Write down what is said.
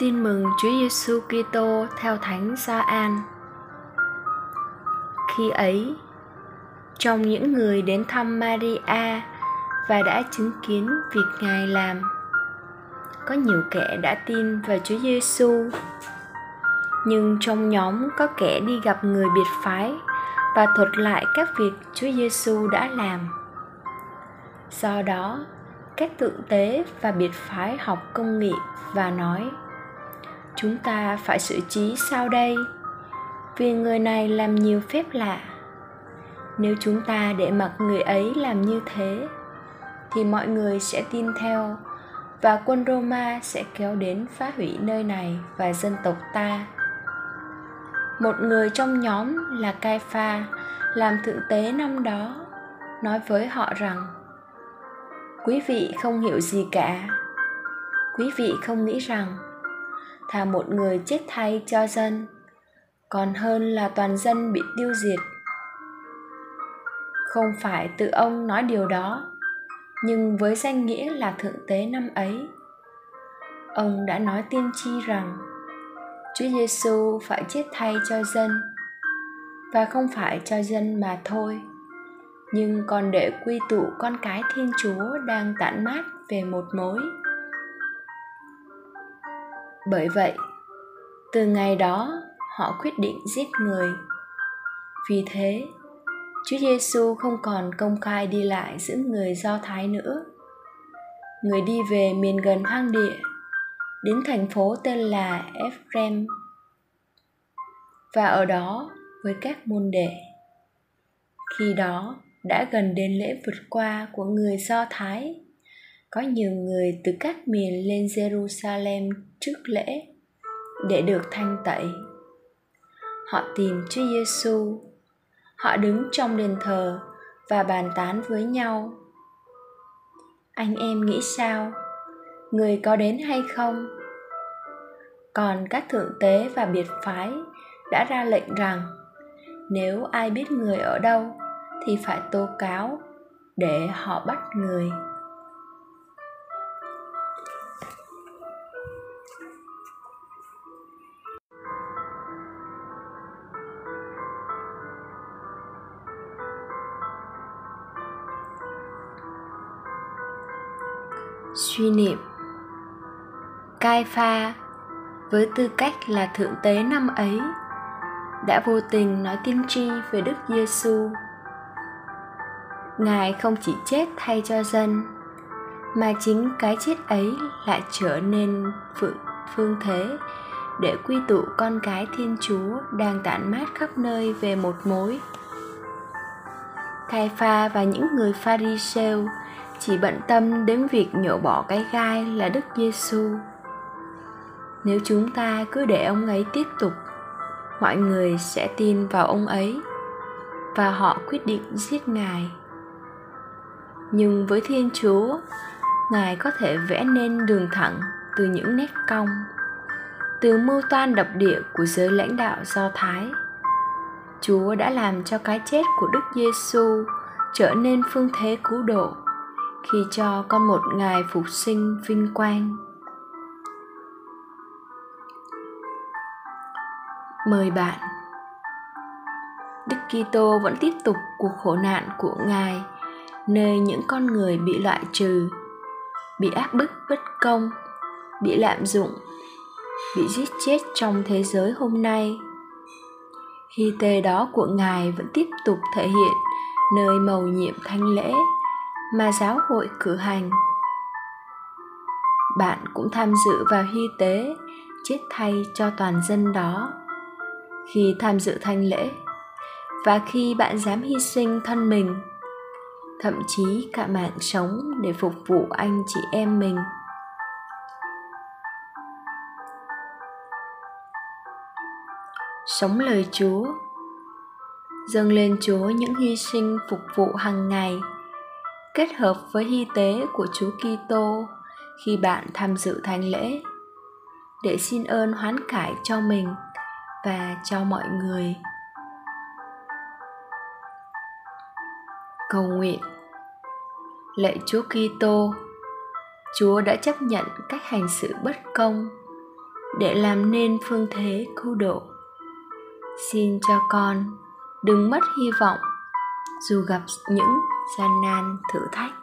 Tin mừng Chúa Giêsu Kitô theo Thánh Gioan. Khi ấy, trong những người đến thăm Maria và đã chứng kiến việc Ngài làm, có nhiều kẻ đã tin vào Chúa Giêsu. Nhưng trong nhóm có kẻ đi gặp người biệt phái và thuật lại các việc Chúa Giêsu đã làm. Do đó, các tượng tế và biệt phái học công nghị và nói chúng ta phải xử trí sao đây, vì người này làm nhiều phép lạ. Nếu chúng ta để mặc người ấy làm như thế, thì mọi người sẽ tin theo và quân roma sẽ kéo đến phá hủy nơi này và dân tộc ta. Một người trong nhóm là cai pha làm thượng tế năm đó, nói với họ rằng, quý vị không hiểu gì cả. Quý vị không nghĩ rằng thà một người chết thay cho dân, còn hơn là toàn dân bị tiêu diệt. Không phải tự ông nói điều đó, nhưng với danh nghĩa là thượng tế năm ấy, ông đã nói tiên tri rằng chúa giêsu phải chết thay cho dân, và không phải cho dân mà thôi, nhưng còn để quy tụ con cái thiên chúa đang tản mát về một mối bởi vậy, từ ngày đó họ quyết định giết người. Vì thế, chúa giêsu không còn công khai đi lại giữa người do thái nữa. Người đi về miền gần hoang địa, đến thành phố tên là Ephraim và ở đó với các môn đệ. Khi đó đã gần đến lễ vượt qua của người Do Thái có nhiều người từ các miền lên Jerusalem trước lễ để được thanh tẩy. Họ tìm Chúa Giêsu. Họ đứng trong đền thờ và bàn tán với nhau. Anh em nghĩ sao? Người có đến hay không? Còn các thượng tế và biệt phái đã ra lệnh rằng, nếu ai biết người ở đâu thì phải tố cáo để họ bắt người suy niệm cai pha với tư cách là thượng tế năm ấy đã vô tình nói tiên tri về Đức Giêsu. Ngài không chỉ chết thay cho dân, mà chính cái chết ấy lại trở nên phương, phương thế để quy tụ con cái Thiên Chúa đang tản mát khắp nơi về một mối. Cai pha và những người pha ri chỉ bận tâm đến việc nhổ bỏ cái gai là Đức Giêsu. Nếu chúng ta cứ để ông ấy tiếp tục, mọi người sẽ tin vào ông ấy và họ quyết định giết Ngài. Nhưng với Thiên Chúa, Ngài có thể vẽ nên đường thẳng từ những nét cong, từ mưu toan độc địa của giới lãnh đạo Do Thái. Chúa đã làm cho cái chết của Đức Giêsu trở nên phương thế cứu độ khi cho con một ngày phục sinh vinh quang. Mời bạn. Đức kitô vẫn tiếp tục cuộc khổ nạn của ngài, nơi những con người bị loại trừ, bị áp bức bất công, bị lạm dụng, bị giết chết trong thế giới hôm nay. Khi tê đó của ngài vẫn tiếp tục thể hiện nơi mầu nhiệm thanh lễ mà giáo hội cử hành. Bạn cũng tham dự vào hy tế, chết thay cho toàn dân đó. Khi tham dự thanh lễ, và khi bạn dám hy sinh thân mình, thậm chí cả mạng sống để phục vụ anh chị em mình. Sống lời chúa, dâng lên chúa những hy sinh phục vụ hàng ngày kết hợp với hy tế của Chúa Kitô khi bạn tham dự thánh lễ. Để xin ơn hoán cải cho mình và cho mọi người. Cầu nguyện. Lạy Chúa Kitô, Chúa đã chấp nhận cách hành sự bất công để làm nên phương thế cứu độ. Xin cho con đừng mất hy vọng dù gặp những gian nan thử thách.